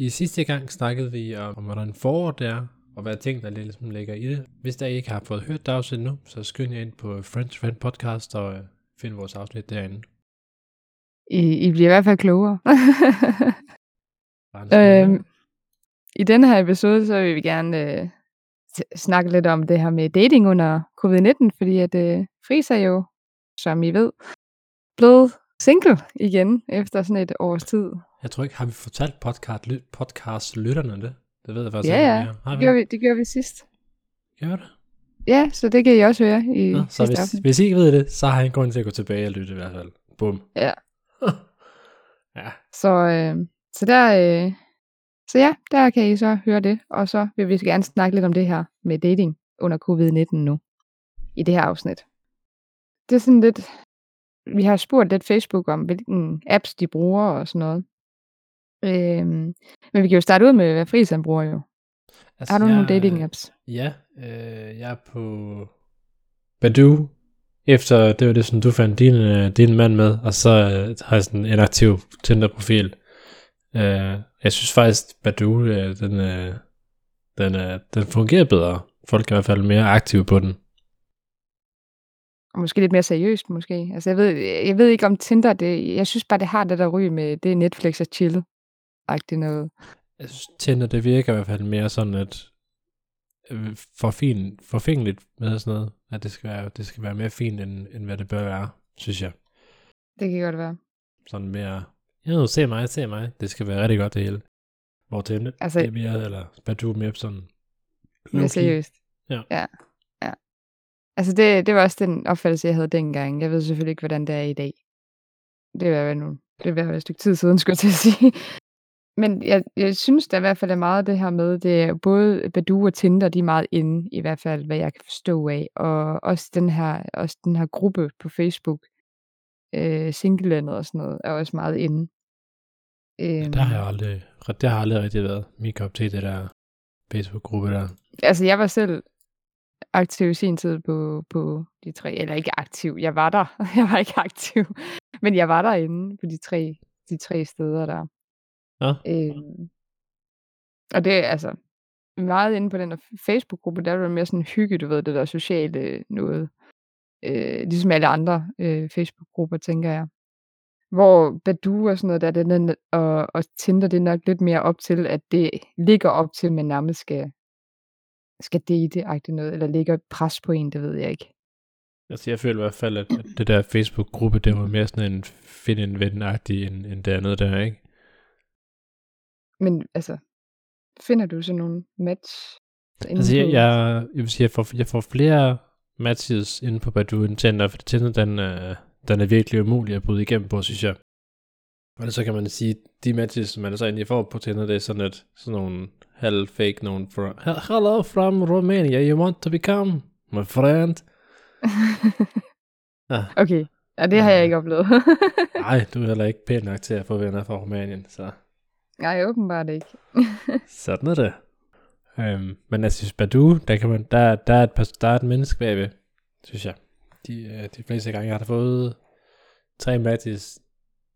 I sidste gang snakkede vi om, om hvordan foråret er, og hvad ting, der ligesom ligger i det. Hvis der ikke har fået hørt afsnit nu, så skynd jer ind på Friends Friend Podcast og øh, find vores afsnit derinde. I, I bliver i hvert fald klogere. Øhm, I denne her episode, så vil vi gerne øh, snakke lidt om det her med dating under covid-19, fordi at øh, Friis er jo, som I ved, blevet single igen efter sådan et års tid. Jeg tror ikke, har vi fortalt podcast, podcast lytterne det? Det ved jeg faktisk Ja, ikke, ja. har. Har Det gjorde vi, det gjorde vi sidst. Gjorde det? Ja, så det kan I også høre i Nå, så hvis, afsnit. hvis I ikke ved det, så har I en grund til at gå tilbage og lytte i hvert fald. Bum. Ja. ja. Så, øh, så der, øh, så ja, der kan I så høre det, og så vil vi gerne snakke lidt om det her med dating under covid-19 nu, i det her afsnit. Det er sådan lidt, vi har spurgt lidt Facebook om, hvilken apps de bruger og sådan noget. Øhm, men vi kan jo starte ud med, hvad Friis han bruger jo. Altså, Har du nogle jeg- dating apps? Ja, øh, jeg er på Badoo, efter det var det, som du fandt din, øh, din mand med, og så øh, har jeg sådan en aktiv Tinder-profil. Øh, jeg synes faktisk, Badoo, øh, den, øh, den, øh, den fungerer bedre. Folk er i hvert fald mere aktive på den. Og måske lidt mere seriøst, måske. Altså, jeg ved, jeg ved ikke om Tinder, det, jeg synes bare, det har det der ry med, det er Netflix og chill. Agtigt noget. Jeg synes, Tinder, det virker i hvert fald mere sådan, at øh, for fin, forfængeligt med sådan noget, at det skal være, det skal være mere fint, end, end hvad det bør være, synes jeg. Det kan godt være. sådan mere, ja, se mig, se mig. Det skal være rigtig godt det hele. Hvor til net, Altså- det er mere, eller Badoo mere sådan, Mere low-key. seriøst. Ja. ja. ja. Altså, det, det var også den opfattelse, jeg havde dengang. Jeg ved selvfølgelig ikke, hvordan det er i dag. Det var nu. Det var et stykke tid siden, skulle jeg til at sige. Men jeg, jeg synes der i hvert fald er meget det her med, det er både Badoo og Tinder, de er meget inde, i hvert fald, hvad jeg kan forstå af. Og også den her, også den her gruppe på Facebook, øh, Singlelandet og sådan noget, er også meget inde. Ja, Øhm, der har jeg aldrig, det har aldrig rigtig været min kop til det der Facebook-gruppe der. altså jeg var selv aktiv i sin tid på, på de tre, eller ikke aktiv, jeg var der, jeg var ikke aktiv, men jeg var derinde på de tre, de tre steder der. Ja. Øhm, og det er altså meget inde på den der Facebook-gruppe, der er det mere sådan hygge, du ved, det der sociale noget. Øh, ligesom alle andre øh, Facebook-grupper, tænker jeg. Hvor Badoo og sådan noget, der, er, net- og, og Tinder, det er nok lidt mere op til, at det ligger op til, at man nærmest skal, skal date noget, eller ligger et pres på en, det ved jeg ikke. Altså jeg føler i hvert fald, at, at det der Facebook-gruppe, det var mere sådan en find en ven end, end det andet der, ikke? Men altså, finder du sådan nogle match? Altså jeg, jeg, jeg vil sige, jeg får, jeg får flere matches inde på Badoo end Tinder, for Tinder, den, øh, den er virkelig umulig at bryde igennem på, synes jeg. Og så kan man sige, de matches, som man så egentlig får på Tinder, det er sådan, et, sådan nogle halv fake, nogle from, hello from Romania, you want to become my friend? Ja. okay, ja, det har jeg ikke oplevet. Nej, du er heller ikke pæn nok til at få venner fra Rumænien, så Nej, åbenbart ikke. sådan er det. Øhm, men jeg synes, Badoo, der, kan man, der, der, er et, par, der er et menneske bagved, synes jeg. De, øh, de fleste gange, jeg har da fået tre matches,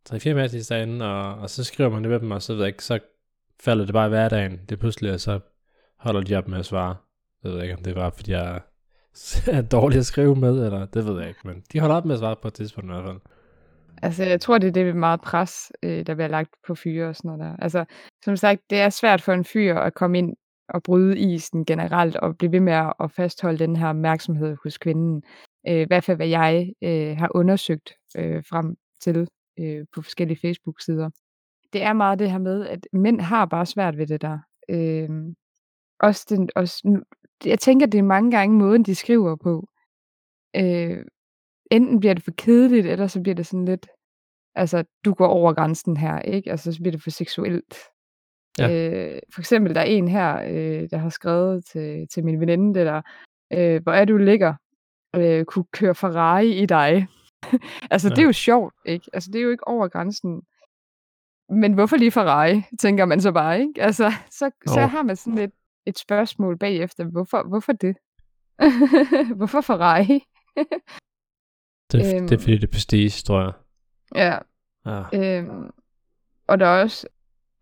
tre-fire matches derinde, og, og så skriver man det med dem, og så ved jeg ikke, så falder det bare i hverdagen. Det er pludselig, og så holder de op med at svare. Jeg ved ikke, om det var, fordi jeg er dårlig at skrive med, eller det ved jeg ikke, men de holder op med at svare på et tidspunkt i hvert fald. Altså, jeg tror, det er det med meget pres, øh, der bliver lagt på fyre og sådan noget der. Altså, som sagt, det er svært for en fyr at komme ind og bryde isen generelt, og blive ved med at- fastholde den her opmærksomhed hos kvinden. Øh, I hvert fald, hvad jeg øh, har undersøgt øh, frem til øh, på forskellige Facebook-sider. Det er meget det her med, at mænd har bare svært ved det der. Øh, også den, også, jeg tænker, det er mange gange måden, de skriver på. Øh, enten bliver det for kedeligt, eller så bliver det sådan lidt, altså, du går over grænsen her, ikke? Altså, så bliver det for seksuelt. Ja. Øh, for eksempel, der er en her, øh, der har skrevet til, til min veninde, det der, øh, hvor er du ligger, øh, kunne køre Ferrari i dig. altså, ja. det er jo sjovt, ikke? Altså, det er jo ikke over grænsen. Men hvorfor lige Ferrari, tænker man så bare, ikke? Altså, så, så har man sådan et, et spørgsmål bagefter. Hvorfor, hvorfor det? hvorfor Ferrari? Det, øhm, det er Øhm. fordi, det er prestige, tror jeg. Ja, Ja. Øhm, og der er også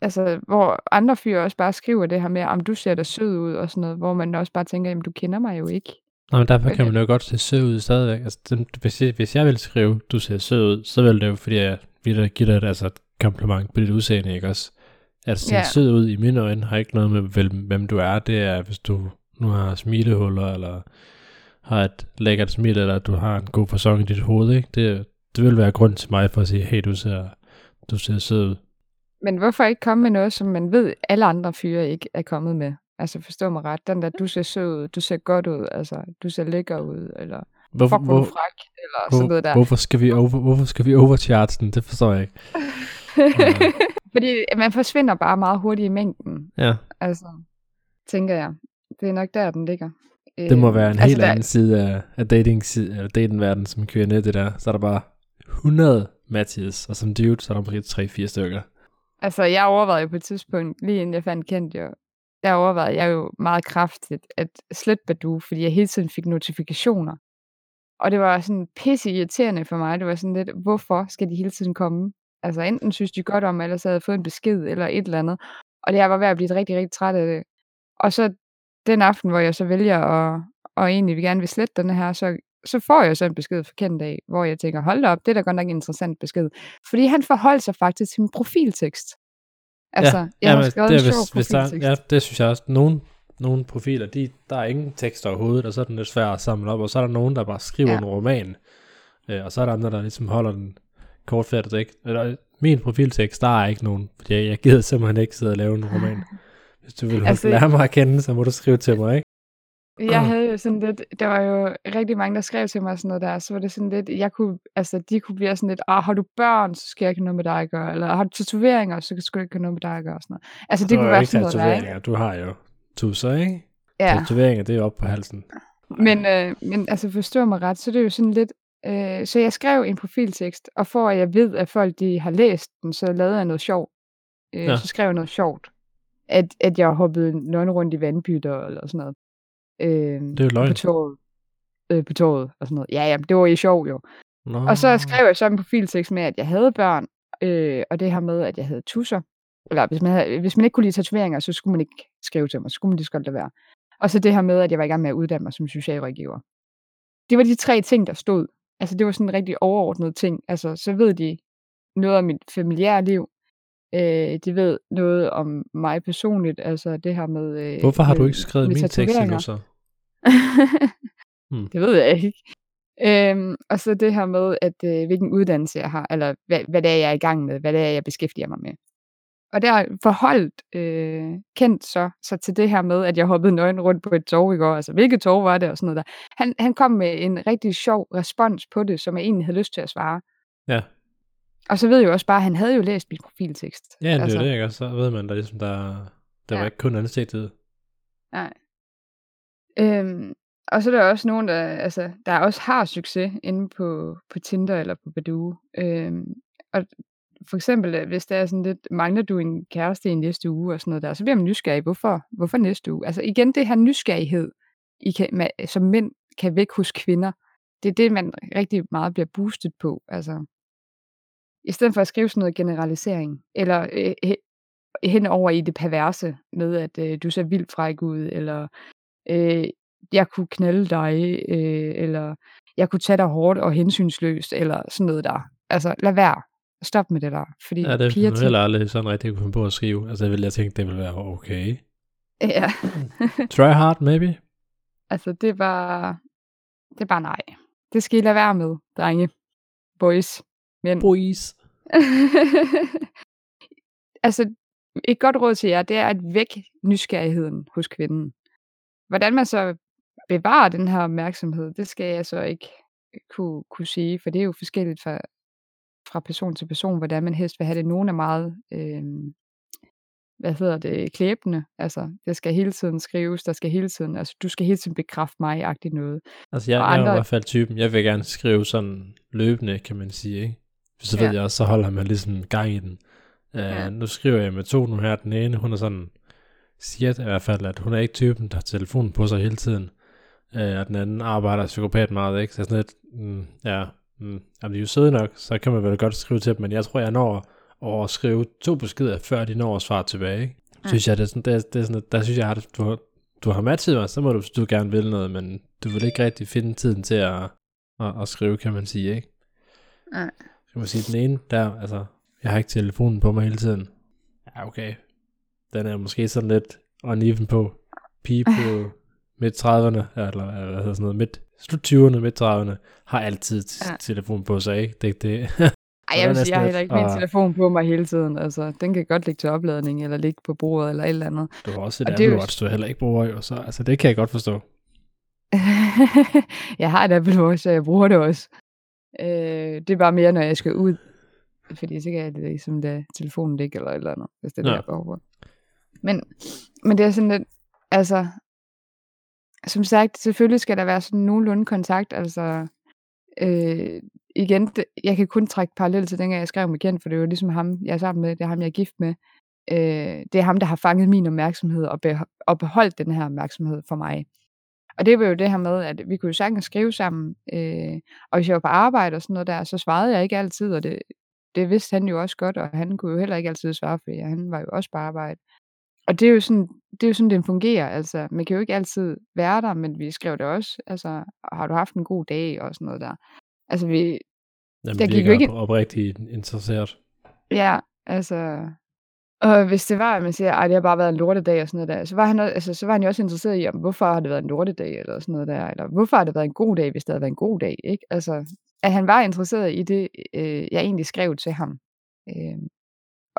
altså, hvor andre fyre også bare skriver det her med, om du ser da sød ud og sådan noget, hvor man også bare tænker, jamen du kender mig jo ikke. Nå, men derfor kan man jo godt se sød ud stadigvæk. Altså, den, hvis, jeg, hvis jeg vil skrive, du ser sød ud, så vil det jo, fordi jeg vil give dig et, altså et kompliment på dit udseende, ikke også? At se Ja. sød ud i mine øjne har ikke noget med, hvem du er. Det er, hvis du nu har smilehuller, eller har et lækkert smil, eller du har en god fasong i dit hoved, ikke? Det, det vil være grund til mig for at sige, hey, du ser, du ser sød ud. Men hvorfor ikke komme med noget, som man ved, alle andre fyre ikke er kommet med? Altså forstå mig ret. Den der, du ser sød ud, du ser godt ud, altså du ser lækker ud, eller Hvorfor, fuck, hvor fræk, eller sådan noget der. hvorfor skal vi over, hvorfor skal vi overcharge den? Det forstår jeg ikke. Fordi man forsvinder bare meget hurtigt i mængden, Ja, altså, tænker jeg. Det er nok der, den ligger. det må være en altså, helt der- anden side af, af dating, eller datingverden, som kvinde, det der. Så er der bare 100 Mathias, og som dude, så er der måske 3-4 stykker. Altså, jeg overvejede jo på et tidspunkt, lige inden jeg fandt kendt jo, der overvejede jeg jo meget kraftigt at slette Badoo, fordi jeg hele tiden fik notifikationer. Og det var sådan pisse irriterende for mig. Det var sådan lidt, hvorfor skal de hele tiden komme? Altså enten synes de godt om, eller så havde jeg fået en besked eller et eller andet. Og det jeg var ved at blive rigtig, rigtig træt af det. Og så den aften, hvor jeg så vælger at, og egentlig vi gerne vil slette den her, så, så får jeg så en besked fra kendt af, hvor jeg tænker, hold op, det er da godt nok en interessant besked. Fordi han forholdt sig faktisk til min profiltekst. Altså, jeg har jamen, skrevet det en er, sjov hvis, hvis der, ja, det synes jeg også. Nogle, nogle profiler, de, der er ingen tekst overhovedet, og så er den lidt svær at samle op, og så er der nogen, der bare skriver Ja. ja. en roman, øh, og så er der andre, der ligesom holder den kortfattet. Ikke? Eller, min profiltekst, der er ikke nogen, fordi jeg, jeg gider simpelthen ikke sidde og lave en roman. Hvis du vil altså, lære mig at kende, så må du skrive til mig, ikke? Jeg havde jo sådan lidt, der var jo rigtig mange, der skrev til mig sådan noget der, så var det sådan lidt, jeg kunne, altså de kunne blive sådan lidt, ah, har du børn, så skal jeg ikke have noget med dig at gøre, eller har du tatoveringer, så skal jeg ikke have noget med dig at gøre, og sådan noget. Altså det Du kunne være sådan noget der, ikke? Du har jo tusser, ikke? Ja, Tatoveringer, det er op på halsen. men, øh, men altså forstå mig ret, så det er jo sådan lidt, øh, så jeg skrev en profiltekst, og for at jeg ved, at folk de har læst den, så lavede jeg noget sjovt. Øh, Ja. Så skrev jeg noget sjovt. At, at jeg hoppede nøgne rundt i vandbytter, eller sådan noget. Øh, Det er jo løgn. På torvet. Øh, på torvet, og sådan noget. Ja, ja, det var i sjov jo. Nå. Og så skrev jeg så en profiltekst med, at jeg havde børn, øh, og det her med, at jeg havde tusser. Eller hvis man, havde, hvis man ikke kunne lide tatoveringer, så skulle man ikke skrive til mig, så skulle man lige så godt lade være. Og så det her med, at jeg var i gang med at uddanne mig som socialrådgiver. Det var de tre ting, der stod. Altså det var sådan en rigtig overordnet ting. Altså så ved de noget om mit familiære liv. Øh, de ved noget om mig personligt. Altså det her med... Øh, Hvorfor har du ikke skrevet min tekst endnu så? Hmm. Det ved jeg ikke. Øhm, og så det her med, at øh, hvilken uddannelse jeg har, eller hvad, hvad det er, jeg er i gang med, hvad det er, jeg beskæftiger mig med. Og der forholdt øh, kendt så, så til det her med, at jeg hoppede nøgen rundt på et tog i går. Altså, hvilket tog var det og sådan noget der. Han, han kom med en rigtig sjov respons på det, som jeg egentlig havde lyst til at svare. Ja, Og så ved jeg jo også bare, at han havde jo læst min profiltekst. ja det altså. er det, ikke? Og så ved man, der ligesom, der, der Ja. var ikke kun ansigtet. Nej. Øhm, og så er der også nogen, der, altså, der også har succes inde på, på Tinder eller på Badoo. Øhm, og for eksempel, øh, hvis der er sådan lidt, mangler du en kæreste i næste uge og sådan noget der, så bliver man nysgerrig. Hvorfor? Hvorfor næste uge? Altså igen, det her nysgerrighed, I kan, man, som mænd kan væk hos kvinder, det er det, man rigtig meget bliver boostet på. Altså, i stedet for at skrive sådan noget generalisering, eller øh, hen over i det perverse med, at øh, du ser vildt fræk ud, eller øh, jeg kunne knalde dig, øh, eller jeg kunne tage dig hårdt og hensynsløst, eller sådan noget der. Altså, lad være. Stop med det der. Fordi Ja, det piger er heller aldrig sådan rigtig kunne finde på at skrive. Altså, jeg ville jeg tænke, det ville være okay. Ja, Try hard, maybe. altså det var, det er bare nej. Det skal I lade være med, drenge. Boys. Mænd. Boys. altså, et godt råd til jer, det er at væk nysgerrigheden hos kvinden. Hvordan man så bevarer den her opmærksomhed, det skal jeg så ikke kunne, kunne sige, for det er jo forskelligt fra, fra person til person, hvordan man helst vil have det. Nogle er meget, øh, hvad hedder det, klæbende. Altså, det skal hele tiden skrives, der skal hele tiden, altså, du skal hele tiden bekræfte mig-agtigt noget. Altså, jeg, Og jeg er andre- i hvert fald typen, jeg vil gerne skrive sådan løbende, kan man sige, ikke? Så Ja. ved jeg også, så holder man ligesom gang i den. Uh, Ja. Nu skriver jeg med to nu her. Den ene, hun er sådan, siger i hvert fald, at hun er ikke typen, der har telefonen på sig hele tiden. Uh, og den anden arbejder psykopat meget, ikke? Så sådan lidt, mm, ja, mm, jamen, de er jo søde nok, så kan man vel godt skrive til dem, men jeg tror, jeg når at skrive to beskeder, før de når at svare tilbage. Ikke? Synes jeg, det er sådan, det er, det er sådan, der synes jeg, at du har, du har matchet mig, så må du, du gerne vil noget, men du vil ikke rigtig finde tiden til at, at, at skrive, kan man sige, ikke? Nej. Så kan man sige, den ene der, altså, jeg har ikke telefonen på mig hele tiden. Ja, okay. Den er måske sådan lidt uneven på. Pige på midt 30'erne, eller, hvad hedder sådan noget, midt, slut 20'erne, midt 30'erne, har altid Ja. telefon på sig, ikke? Det, det, Ej, jeg vil sige, jeg har heller ikke min og- telefon på mig hele tiden. Altså, den kan godt ligge til opladning, eller ligge på bordet, eller et eller andet. du har også et Og Apple jo- Watch, du heller ikke bruger, jo, så altså, det kan jeg godt forstå. jeg har et Apple Watch, så jeg bruger det også. Øh, det er bare mere, når jeg skal ud. Fordi så kan jeg det ligesom da telefonen ligge eller et eller andet, hvis det er Ja. jeg behov for. Men, men det er sådan lidt, altså, som sagt, selvfølgelig skal der være sådan nogenlunde kontakt, altså, øh, igen, det, jeg kan kun trække parallel til dengang jeg skrev med Kent, for det var ligesom ham, jeg er sammen med, det er ham, jeg er gift med. Øh, det er ham, der har fanget min opmærksomhed og, beho- og beholdt den her opmærksomhed for mig. Og det var jo det her med, at vi kunne jo sagtens skrive sammen, øh, og hvis jeg var på arbejde og sådan noget der, så svarede jeg ikke altid, og det, det vidste han jo også godt, og han kunne jo heller ikke altid svare, fordi han var jo også på arbejde. Og det er jo sådan, det er jo sådan, den fungerer. Altså, man kan jo ikke altid være der, men vi skrev det også. Altså, har du haft en god dag og sådan noget der. Altså, vi, Jamen, Der gik jo ikke- op, oprigtigt interesseret. ja, altså, og hvis det var, at man siger, at det har bare været en lortedag og sådan noget der, så var han, altså, så var han jo også interesseret i, om, hvorfor har det været en lortedag eller sådan noget der, eller hvorfor har det været en god dag, hvis det havde været en god dag, ikke? Altså, at han var interesseret i det, øh, jeg egentlig skrev til ham. Øh,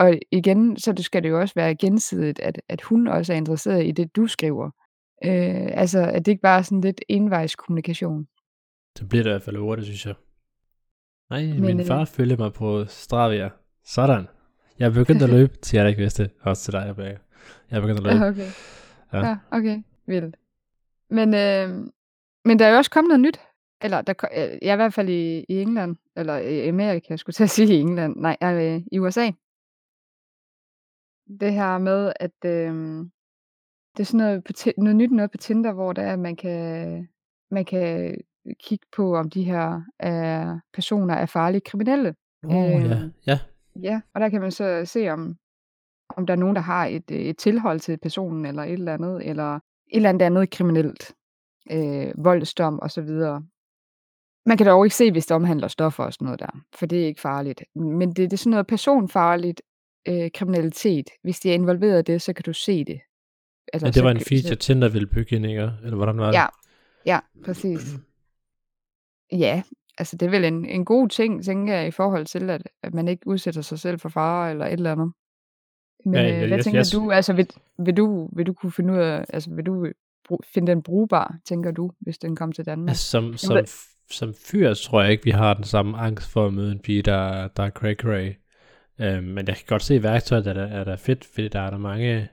og igen, så det skal det jo også være gensidigt, at, at hun også er interesseret i det, du skriver. Øh, altså, at det ikke bare er sådan lidt envejs kommunikation. Det bliver det i hvert fald hurtigt, synes jeg. Nej, Men, min øh, far følger mig på Stravia. Sådan. Jeg er begyndt at løbe, til jeg der ikke vidste. Også til dig, jeg Jeg er begyndt at løbe. Okay. Ja. Ja, okay. Vildt. Men, øh, men der er jo også kommet noget nyt. Eller der, øh, jeg er i hvert fald i, i England, eller i Amerika, jeg skulle til at sige i England. Nej, er i USA. Det her med, at øh, det er sådan noget, på noget nyt noget på Tinder, hvor det er, at man kan, man kan kigge på, om de her er, personer er farlige kriminelle. Oh, ja. øh, Ja, Ja, og der kan man så se, om, om der er nogen, der har et, øh, et tilhold til personen, eller et eller andet, eller et eller andet andet kriminelt, øh, voldsdom og så videre. Man kan dog ikke se, hvis det omhandler stoffer og sådan noget der, for det er ikke farligt. Men det, det er sådan noget personfarligt øh, kriminalitet. Hvis de er involveret i det, så kan du se det. Altså, men det var en feature, Tinder ville bygge ind, ikke? Eller hvordan var det? Ja, ja, præcis. Ja, altså det er vel en, en god ting, tænker jeg, i forhold til, at, at man ikke udsætter sig selv for fare eller et eller andet. Men Ja, ja, øh, hvad jeg- tænker jeg- du? Altså, vil, vil du, vil du kunne finde ud af, altså vil du finde den brugbar, tænker du, hvis den kom til Danmark? Altså, som, som, som fyr tror jeg ikke, vi har den samme angst for at møde en pige, der, der er cray Øh, men jeg kan godt se, at værktøjet er, der- er der fedt, fordi der er der mange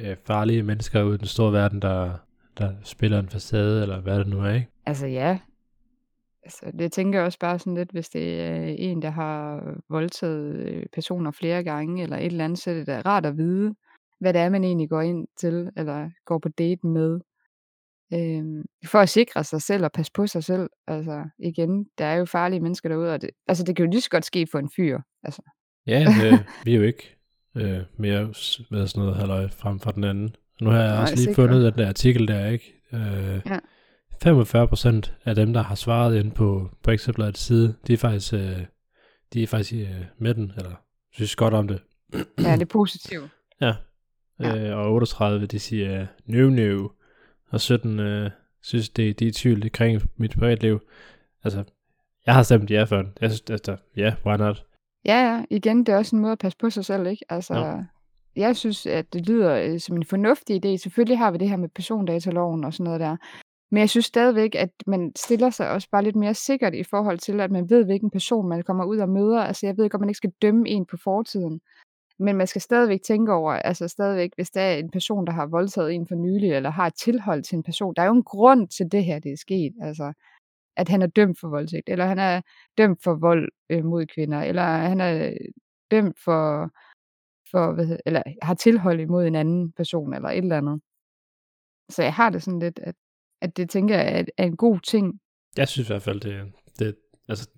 øh, farlige mennesker ude i den store verden, der, der spiller en facade, eller hvad det nu er, ikke? Altså ja. Altså, det tænker jeg også bare sådan lidt, hvis det er en, der har voldtaget øh, personer flere gange, eller et eller andet, så er det da rart at vide, hvad det er, man egentlig går ind til, eller går på date med. Øhm, for at sikre sig selv og passe på sig selv. Altså igen, der er jo farlige mennesker derude, og det, altså det kan jo lige så godt ske for en fyr. Altså, Ja, øh, vi er jo ikke øh, mere med sådan noget halløj frem for den anden. Nu har jeg Nej, også lige sikkert. fundet den der artikel der, ikke? Øh, Ja. 45% af dem, der har svaret ind på, på Ekstrabladets side, de er faktisk, øh, de er faktisk øh, med den, eller synes godt om det. ja, det er positivt. Ja. Ja. Øh, og 38, de siger no, no. Og 17 øh, synes, det, de er i tvivl omkring mit privatliv. Altså, jeg har stemt ja den. Jeg synes, altså, ja, why not? Ja, ja, igen, det er også en måde at passe på sig selv, ikke? Altså, Jo. jeg synes, at det lyder øh, som en fornuftig idé. Selvfølgelig har vi det her med persondataloven og sådan noget der. Men jeg synes stadigvæk, at man stiller sig også bare lidt mere sikkert i forhold til, at man ved, hvilken person man kommer ud og møder. Altså, jeg ved godt, man ikke skal dømme en på fortiden. Men man skal stadigvæk tænke over, altså stadigvæk, hvis der er en person, der har voldtaget en for nylig, eller har et tilhold til en person, der er jo en grund til det her, det er sket. Altså, at han er dømt for voldtægt, eller han er dømt for vold øh, mod kvinder, eller han er dømt for, for hvad hedder, eller har tilhold imod en anden person, eller et eller andet. Så jeg har det sådan lidt, at, at det tænker jeg er, er en god ting. Jeg synes i hvert fald, det, det altså,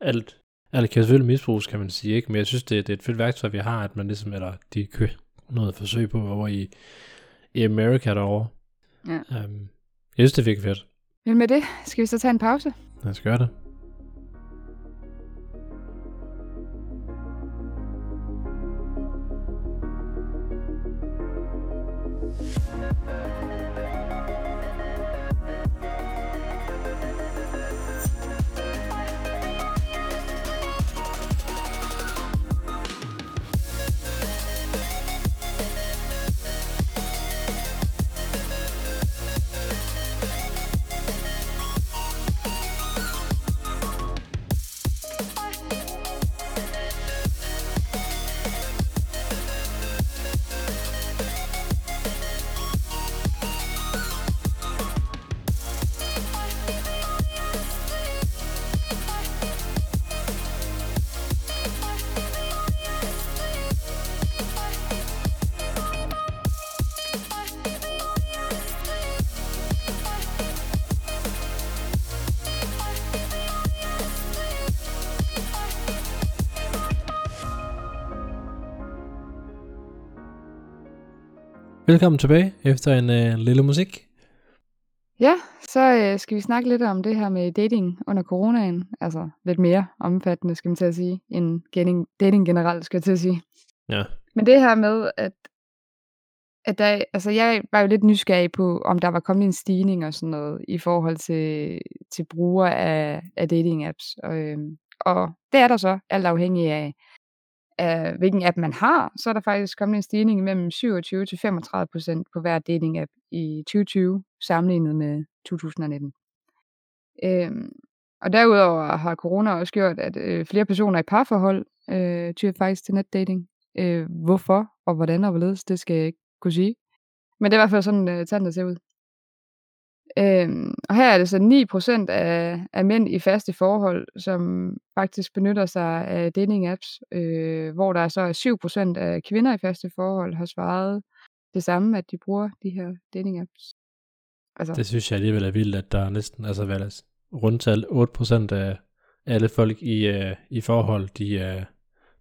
alt, Eller kan selvfølgelig misbruges, kan man sige, ikke? Men jeg synes, det, det er et fedt værktøj, vi har, at man ligesom, eller de kører noget forsøg på over i, i Amerika derovre. Ja. Um, jeg synes, det er virkelig fedt. Men med det, skal vi så tage en pause? Lad os gøre det. Velkommen tilbage efter en øh, lille musik. Ja, så øh, skal vi snakke lidt om det her med dating under coronaen. Altså lidt mere omfattende, skal man til at sige, end dating, dating generelt, skal jeg til at sige. Ja. Men det her med, at, at der, altså jeg var jo lidt nysgerrig på, om der var kommet en stigning og sådan noget, i forhold til, til brugere af, af dating-apps. Og, øh, og det er der så, alt afhængig af, af hvilken app man har, så er der faktisk kommet en stigning mellem 27 til 35 procent på hver dating-app i 2020, sammenlignet med 2019. Øhm, og derudover har corona også gjort, at øh, flere personer i parforhold øh, tyrer faktisk til netdating. Øh, hvorfor og hvordan og hvorledes, det skal jeg ikke kunne sige. Men det er i hvert fald sådan, øh, tanden ser ud. Øhm, og her er det så 9% af, af mænd i faste forhold, som faktisk benytter sig af dating-apps, øh, hvor der så er 7% af kvinder i faste forhold har svaret det samme, at de bruger de her dating-apps. Altså. Det synes jeg alligevel er vildt, at der er næsten, altså hvad er rundt tal 8% af alle folk i, uh, i forhold, de, uh,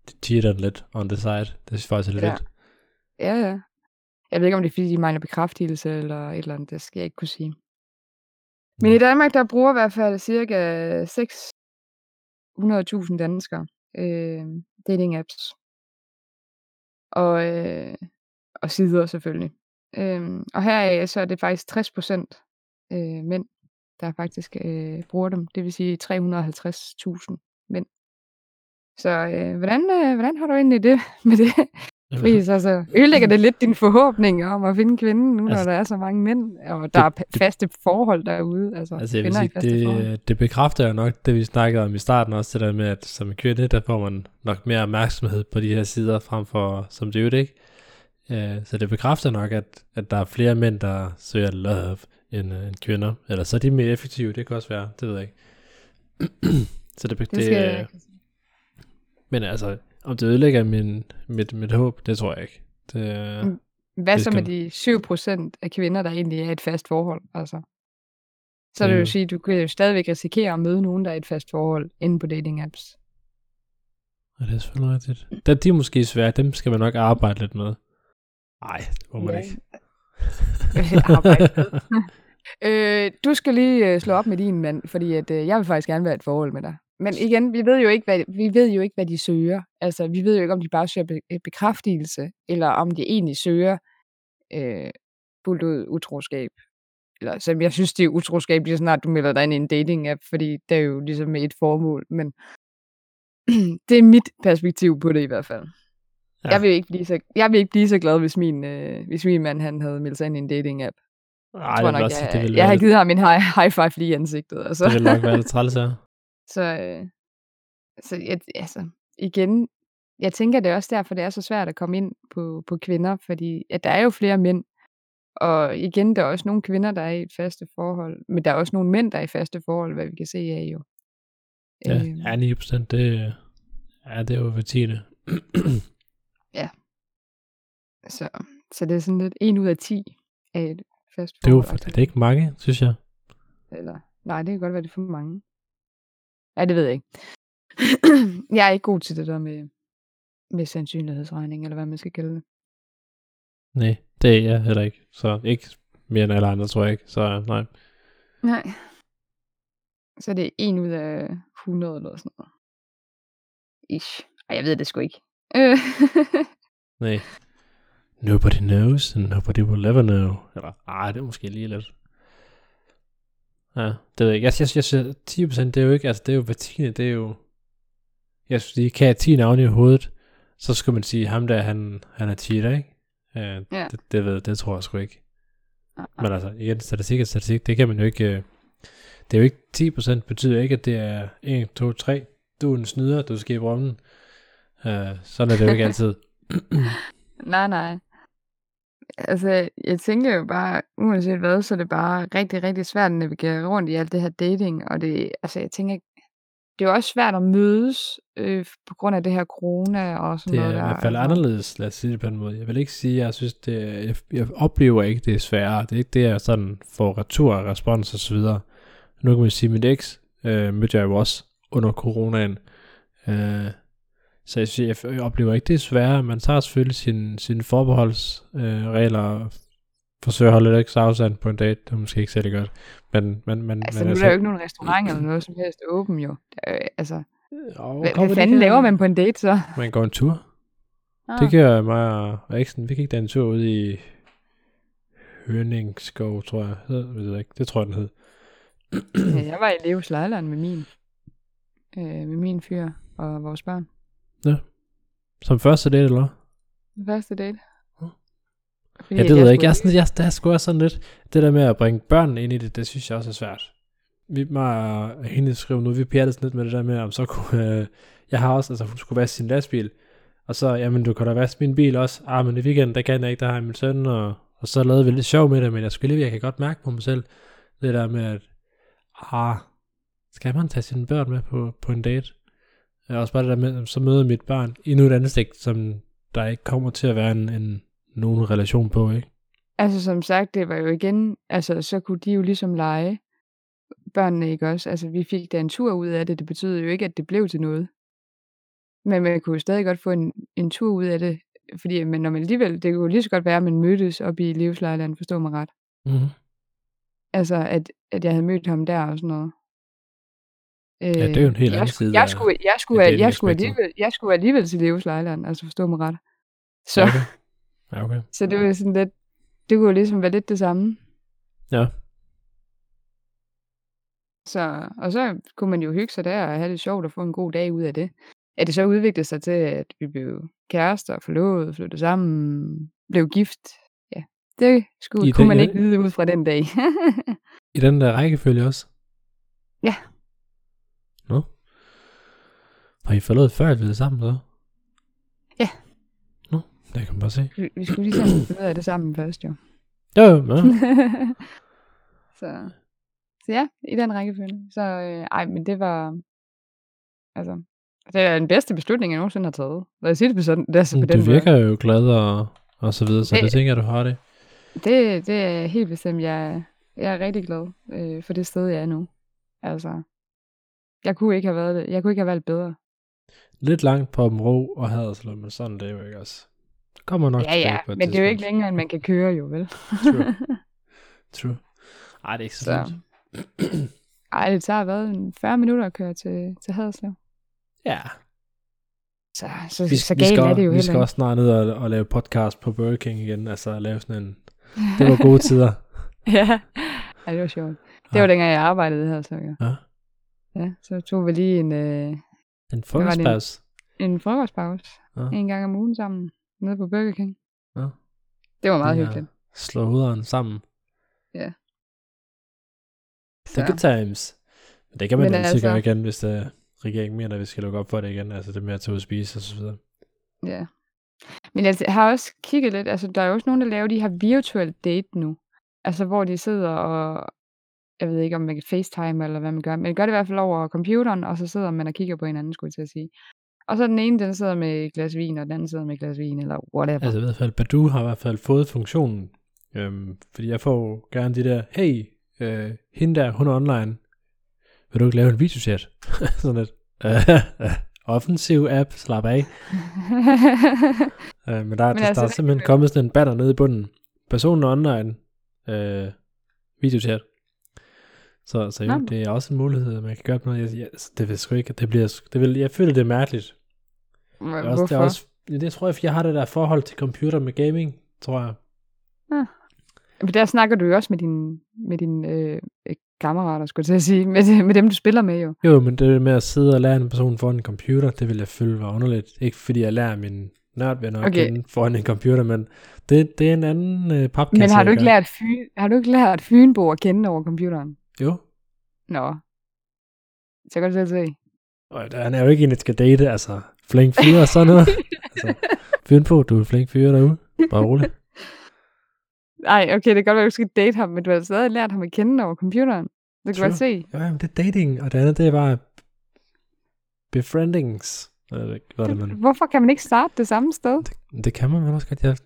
de cheater lidt on the side. Det synes jeg faktisk er lidt ja. vildt. Ja, ja. Jeg ved ikke, om det er, fordi de mangler bekræftelse eller et eller andet, det skal jeg ikke kunne sige. Men i Danmark, der bruger i hvert fald cirka 600.000 danskere øh, dating-apps. Og, øh, og sider selvfølgelig. Øh, og her så er det faktisk 60 procent øh, mænd, der faktisk øh, bruger dem. Det vil sige 350.000 mænd. Så øh, hvordan, øh, hvordan har du egentlig det med det? Fordi så, så ødelægger det lidt din forhåbning om at finde kvinden, nu altså, når der er så mange mænd, og der det, er faste forhold derude. Altså, altså jeg vil sige, det, det bekræfter jo nok det, vi snakkede om i starten også, det der med, at som kvinde, der får man nok mere opmærksomhed på de her sider, frem for som det ikke? Uh, så det bekræfter nok, at, at der er flere mænd, der søger love end, uh, end kvinder. Eller så er de mere effektive, det kan også være, det ved jeg ikke. så det, det, det skal, men altså, om det ødelægger min, mit, mit håb, det tror jeg ikke. Det, mm, Hvad så med de 7% af kvinder, der egentlig er i et fast forhold? Altså? Så det vil sige, at du kan jo stadigvæk risikere at møde nogen, der er i et fast forhold inde på dating apps. Ja, det er selvfølgelig rigtigt. Da de er måske svære, dem skal man nok arbejde lidt med. Nej, det må man ja. ikke. øh, du skal lige øh, slå op med din mand, fordi at, øh, jeg vil faktisk gerne være et forhold med dig. Men igen, vi ved jo ikke, hvad, vi ved jo ikke, hvad de søger. Altså, vi ved jo ikke, om de bare søger øh, bekræftelse, eller om de egentlig søger øh, fuldt ud utroskab. Eller, så jeg synes, det er utroskab, lige snart du melder dig ind i en dating-app, fordi det er jo ligesom med et formål. Men det er mit perspektiv på det i hvert fald. Ja. Jeg, vil ikke blive så, jeg vil ikke blive så glad, hvis min, øh, hvis min mand han havde meldt sig ind i en dating-app. Ej, jeg tror nok, jeg, jeg, jeg har givet ham en high, high five lige i ansigtet. Altså. Det vil nok være lidt træls, ja. Så, øh, så jeg, altså, igen, jeg tænker, det er også derfor, det er så svært at komme ind på, på kvinder, fordi at der er jo flere mænd, og igen, der er også nogle kvinder, der er i et faste forhold, men der er også nogle mænd, der er i faste forhold, hvad vi kan se af jo. Ja, øhm. ja 9 procent, det, ja, det er jo hver tiende. ja. Så, så det er sådan lidt en ud af 10 af et fast forhold. Det er jo det er ikke mange, synes jeg. Eller, nej, det kan godt være, det er for mange. Ja, det ved jeg ikke. jeg er ikke god til det der med, med sandsynlighedsregning, eller hvad man skal kalde det. Nej, det er jeg heller ikke. Så ikke mere end alle andre, tror jeg ikke. Så nej. Nej. Så det er en ud af 100 eller sådan noget. Ish. Ej, jeg ved det sgu ikke. Øh. Nej. Nobody knows, and nobody will ever know. Eller, ej, det er måske lige lidt. Ja, det ved jeg ikke. Jeg, jeg, jeg synes, 10% det er jo ikke, altså det er jo hver tiende, det er jo, jeg synes sige, kan jeg 10 navne i hovedet, så skulle man sige, ham der, han, han er cheater, ikke? Ja, Ja. det, det, ved, det tror jeg sgu ikke. Ah, Men altså, igen, statistik er statistik, det kan man jo ikke, øh, det er jo ikke 10% betyder ikke, at det er 1, 2, 3, du er en snyder, du skal i brummen. Uh, sådan er det jo ikke altid. Nej, nej. Altså, jeg tænker jo bare, uanset hvad, så er det bare rigtig, rigtig svært at navigere rundt i alt det her dating. Og det, altså, jeg tænker, det er jo også svært at mødes øh, på grund af det her corona og sådan Det er noget i der. hvert fald altså. anderledes, lad os sige det på en måde. Jeg vil ikke sige, at jeg synes, det er, jeg, jeg oplever ikke, det er sværere. Det er ikke det, jeg sådan får retur, respons og så videre. Nu kan man sige, at mit eks øh, mødte jeg jo også under coronaen. Øh, så jeg, siger, jeg oplever ikke, det sværere. Man tager selvfølgelig sine, sine forbeholdsregler øh, og forsøger at holde lidt ekstra afstand på en date. Det er måske ikke særlig godt. Men, men, men, Altså, men nu er der jo ikke nogen restaurant eller noget som helst åben jo. Øh, altså, Åh, hvad, hvad fanden laver man på en date så? Man går en tur. Ah, Det gør mig og- eksen. Vi gik da en tur ud i Høningsskov, tror jeg. Det ved jeg ikke. Det tror jeg, den hed. ja, jeg var i Leos Lejland med min, øh, med min fyr og vores børn. Som første date, eller hvad? Første date. Ja, at det ved jeg ikke. skulle- Jeg, er sådan, jeg, der er sgu også sådan lidt, det der med at bringe børn ind i det, det synes jeg også er svært. Vi, mig og hende skrev nu, vi pjattede sådan lidt med det der med, om så kunne, øh, jeg har også, altså hun skulle vaske sin lastbil, og så, jamen du kan da vaske min bil også, ah, men i weekenden, der kan jeg ikke, der har jeg min søn, og, og så lavede vi lidt sjov med det, men jeg skulle lige, jeg kan godt mærke på mig selv, det der med, at, ah, skal man tage sine børn med på, på en date? Ja, også bare det der med, så møder mit barn endnu et andet stik, som der ikke kommer til at være en, en nogen relation på, ikke? Altså som sagt, det var jo igen, altså så kunne de jo ligesom lege børnene, ikke også? Altså vi fik da en tur ud af det, det betyder jo ikke, at det blev til noget. Men man kunne jo stadig godt få en, en tur ud af det, fordi men når man alligevel, det kunne jo lige så godt være, at man mødtes op i Livslejland, forstår mig ret. Mm-hmm. Altså at, at jeg havde mødt ham der og sådan noget. Ja, det er jo en helt jeg anden skulle, side jeg skulle, jeg skulle, jeg, jeg, skulle alligevel, jeg skulle alligevel til Livslejland, altså forstå mig ret. Så, Ja, okay. Ja, okay. så det var sådan lidt, det kunne jo ligesom være lidt det samme. Ja. Så, og så kunne man jo hygge sig der og have det sjovt og få en god dag ud af det. At det så udviklede sig til, at vi blev kærester, forlovet, flyttede sammen, blev gift. Ja, det skulle, I kunne den- man ikke vide ud fra den dag. I den der rækkefølge også? Ja. Nå. Har I forladet før, I blev sammen, så? Ja. Nå, det kan man bare se. vi vi skulle ligesom finde ud af det sammen først, jo. Jo, jo, ja. så, så ja, i den rækkefølge. Så øh, ej, men det var, altså, det er den bedste beslutning, jeg nogensinde har taget. Lad os sige det på, sådan, det er altså på Men den du måde. virker jo glad og, og så videre, så Det- det tænker jeg, du har det. Det, det er helt bestemt. Jeg, jeg er rigtig glad øh, for det sted, jeg er nu. Altså, jeg kunne ikke have været det. Jeg kunne ikke have valgt bedre. Lidt langt på ro og Haderslev, men sådan det er jo ikke også. Det kommer nok Ja, ja, på men det er jo ikke længere, end man kan køre jo, vel? True. True. Ej, det er ikke så Så. Ej, det tager hvad, en 40 minutter at køre til, til Haderslev. Ja, Så, så, vi, så vi, galt skal, er det jo vi skal også snart ned og, og lave podcast på Burger King igen. Altså lave sådan en... Det var gode tider. ja. ja, det var sjovt. Det Ja. var dengang, jeg arbejdede her, så ja. Ja. Ja, så tog vi lige en, øh, En det? frokostpause. en frokostpause Ja. en gang om ugen sammen, nede på Burger King. Ja. Det var meget Ja. hyggeligt. Slå hovederne sammen. Så. The good times. Men det kan man Men altid altså- gøre igen, hvis uh, regeringen mener, at vi skal lukke op for det igen. Altså det med at tage ud og spise og så videre. Ja. Men jeg har også kigget lidt, altså der er jo også nogen, der laver de her virtual date nu. Altså hvor de sidder og, jeg ved ikke om man kan facetime eller hvad man gør, men det gør det i hvert fald over computeren, og så sidder man og kigger på hinanden, skulle jeg til at sige. Og så den ene, den sidder med et glas vin, og den anden sidder med et glas vin, eller whatever. Altså i hvert fald, Badu har i hvert fald fået funktionen. Øhm, fordi jeg får gerne de der, hey, øh, hende der, hun er online. Vil du ikke lave en videochat? Sådan lidt. offensiv app, slap af. Øh, men der, er- Men der, altså, der er simpelthen kommet sådan en banner nede i bunden. Personen online, øh, videochat. Så, så jo, Nå. det er også en mulighed, at man kan gøre på noget. Jeg, jeg, det ved jeg sgu ikke, det bliver, det vil, jeg føler, det er mærkeligt. Det er også, det er også, det, det tror jeg, fordi jeg har det der forhold til computer med gaming, tror jeg. Men der snakker du jo også med dine med din, øh, kammerater, skulle jeg til at sige. Med, med dem, du spiller med jo. Jo, men det med at sidde og lære en person foran en computer, det vil jeg føle var underligt. Ikke fordi jeg lærer min nørdvenner at Okay. kende foran en computer, men det, det er en anden øh, papkasse. Men har du, ikke lært fy, har du ikke lært Fynbo at kende over computeren? Jo, Nå. Så kan du selv se. og der, han er jo ikke en, der skal date, altså flink fyre og sådan noget. altså, fyren på, du er en flink fyre derude. Bare rolig. Nej, okay, det kan godt være, at du skal date ham, men du har stadig lært ham at kende over computeren. Det kan True. godt se. Ja, men det er dating, og det andet, det er bare befriendings. Hvad det man... Hvorfor kan man ikke starte det samme sted? Det, det kan man vel også godt. Jeg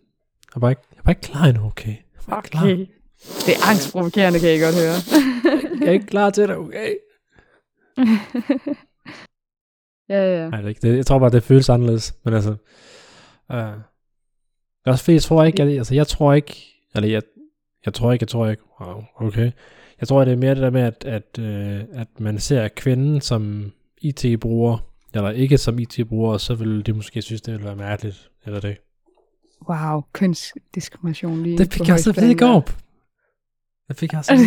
er bare ikke, jeg er bare ikke klar endnu, okay? Jeg er bare ikke klar. Det er angstprovokerende, kan I godt høre. Jeg er ikke klar til det, okay? ja, ja. Nej, det er ikke det. Jeg tror bare, det føles anderledes. Men altså... Øh, det er også fordi, jeg tror ikke, jeg, altså jeg tror ikke, eller jeg, jeg tror ikke, jeg tror ikke, wow, okay. Jeg tror, det er mere det der med, at, at, øh, at man ser kvinden som IT-bruger, eller ikke som IT-bruger, så vil de måske synes, det ville være mærkeligt, eller det. Wow, kønsdiskrimination lige Det fik jeg også at vide Det fik jeg også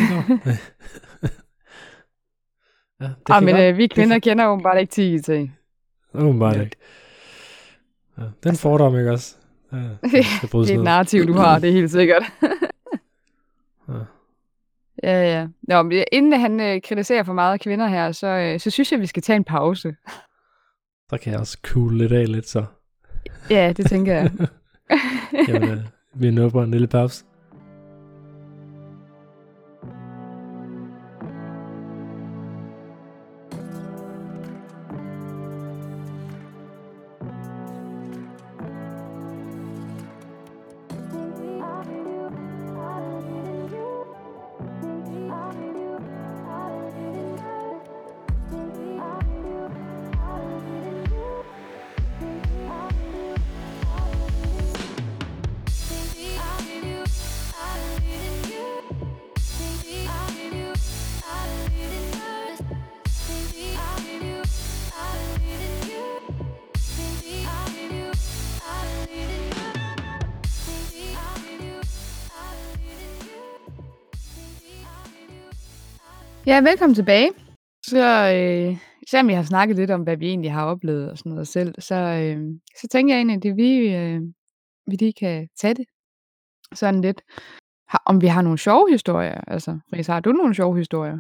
ja, det. Ah, men øh, vi det kvinder kan- kender åbenbart ikke til IT. Åbenbart ikke. Ja, den fordom, ikke også? Ja, Det er et narrativ, du har, det er helt sikkert. Ja. ja, ja. Nå, men inden han øh, kritiserer for meget kvinder her, så, øh, så synes jeg, vi skal tage en pause. Så kan jeg også cool lidt af lidt, så. Ja, det tænker jeg. Jamen, øh, vi er på en lille pause. Ja, velkommen tilbage. Så øh, selvom vi har snakket lidt om, hvad vi egentlig har oplevet og sådan noget selv, så, øh, så tænker jeg egentlig, at det vi, øh, vi lige kan tage det sådan lidt. Har, om vi har nogle sjove historier. Altså, Ries, har du nogle sjove historier?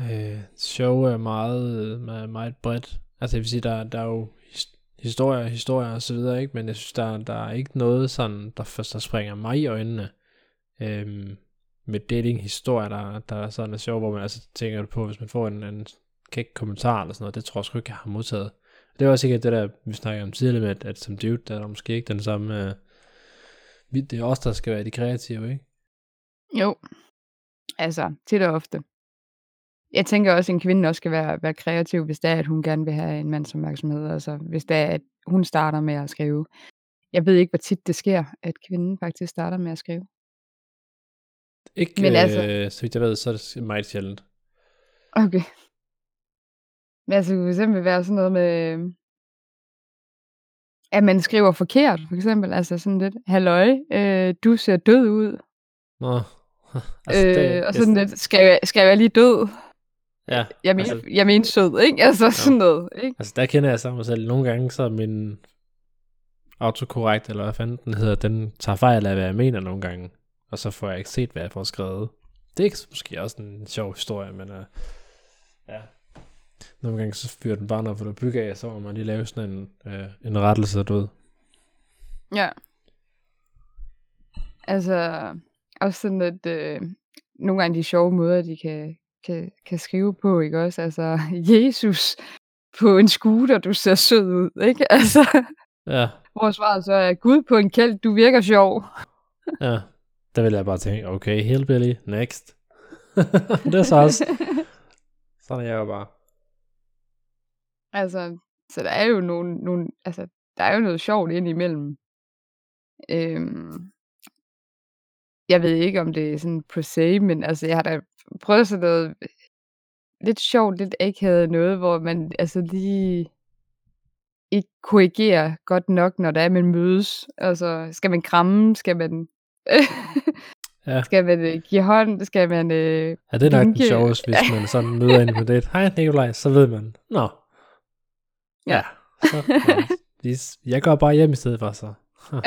Øh, show er meget, meget, meget bredt. Altså jeg vil sige, der, der er jo historier, historier og så videre, ikke? Men jeg synes, der, der er ikke noget sådan, der først der springer mig i øjnene. Øhm, med dating-historier, der, der er sådan er sjov, hvor man altså tænker på, hvis man får en, en kæk kommentar eller sådan noget, det tror jeg sgu ikke, jeg har modtaget. Det var også ikke det der, vi snakkede om tidligere med, at, at som dude, der er der måske ikke den samme... Øh, det er os, der skal være de kreative, ikke? Jo. Altså, tit og ofte. Jeg tænker også, at en kvinde også skal være, være kreativ, hvis det er, at hun gerne vil have en mands opmærksomhed. Altså, hvis det er, at hun starter med at skrive. Jeg ved ikke, hvor tit det sker, at kvinden faktisk starter med at skrive. Ikke, Men Men altså- øh, så vidt jeg ved, så er det meget sjældent. Okay. Men altså, det kunne eksempel være sådan noget med, øh, at man skriver forkert, for eksempel. Altså sådan lidt, halløj, øh, du ser død ud. Nå. Altså, øh, og sådan lidt, skal jeg, skal jeg lige død? Ja, Jeg mener, altså, jeg mener sød, ikke? Altså sådan noget, ikke? altså der kender jeg så mig selv. Nogle gange så min autokorrekt, eller hvad fanden den hedder, den tager fejl af, hvad jeg mener nogle gange. Og så får jeg ikke set, hvad jeg får skrevet. Det er ikke måske også en sjov historie, men uh, ja. Nogle gange så fyrer den bare noget for det bygge af, så må man lige lave sådan en, uh, en rettelse af død. Ja. Altså, også sådan lidt, øh, nogle gange de sjove måder, de kan, kan, kan skrive på, ikke også? Altså, Jesus på en scooter, du ser sød ud, ikke? Altså, Ja, hvor svaret så er, Gud på en kæld, du virker sjov. ja. Der ville jeg bare tænke, okay, hillbilly, next. det er så også, sådan er jeg jo bare. Altså, så der er jo nogle, nogle altså, der er jo noget sjovt ind imellem. Øhm, jeg ved ikke, om det er sådan på se, men altså, jeg har da prøvet sådan noget lidt sjovt, lidt akavet noget, hvor man altså lige ikke korrigerer godt nok, når der er, man mødes. Altså, skal man kramme? Skal man... Ja. Skal man øh, give hånd? Skal man øh, Ja, det er nok den vinke? sjoveste, hvis man sådan møder en på det. Hej Nikolaj, så ved man. Nå. Ja. Ja. Så, ja. Jeg går bare hjem i stedet for, så.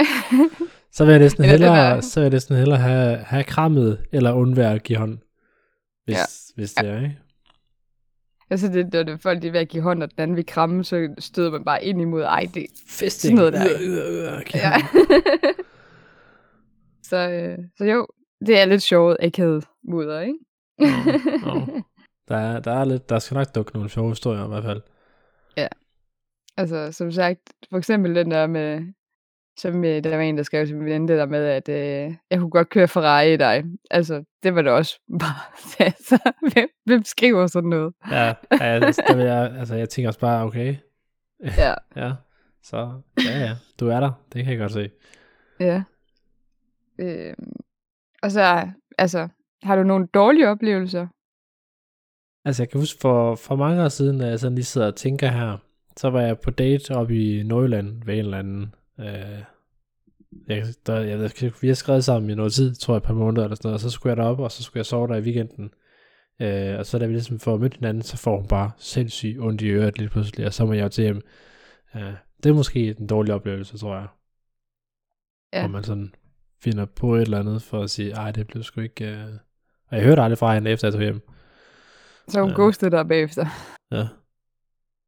Så vil jeg næsten hellere, så vil jeg næsten hellere have, have krammet, eller undvære at give hånd. Hvis, Ja. hvis det er, ikke? Altså, det, når det er folk, de er ved at give hånd, og den anden vil kramme, så støder man bare ind imod, ej, det Fisting. noget der. Øh, øh, øh, give Ja. Så, øh, så jo, det er lidt sjovt akavet mudder, ikke? jo. Der er, der er lidt, der skal nok dukke nogle sjove historier i hvert fald. altså, som sagt, for eksempel den der med, som øh, der var en, der skrev til min veninde, det der med, at øh, jeg kunne godt køre Ferrari i dig. Altså, det var det også bare. altså, hvem, hvem skriver sådan noget? Ja, ja altså, der vil jeg, altså jeg tænker også bare, okay, Ja, ja, så ja, ja, du er der, det kan jeg godt se. ja. Øh, og så, altså, har du nogle dårlige oplevelser? Altså jeg kan huske for, for mange år siden, da jeg sådan lige sidder og tænker her, så var jeg på date oppe i Nordjylland ved en eller anden, øh, jeg, der, jeg, vi har skrevet sammen i noget tid, tror jeg, et par måneder eller sådan noget, og så skulle jeg derop, og så skulle jeg sove der i weekenden. Øh, og så da vi ligesom får mødt hinanden, så får hun bare sindssygt ondt i øret lige pludselig, og så må jeg jo til hjem. Øh, det er måske en dårlig oplevelse, tror jeg. Ja. Hvor man sådan finder på et eller andet for at sige, ej, det blev sgu ikke... Øh... Og jeg hørte aldrig fra hende, efter jeg tog hjem. Så hun Ja. ghostede dig bagefter. Ja,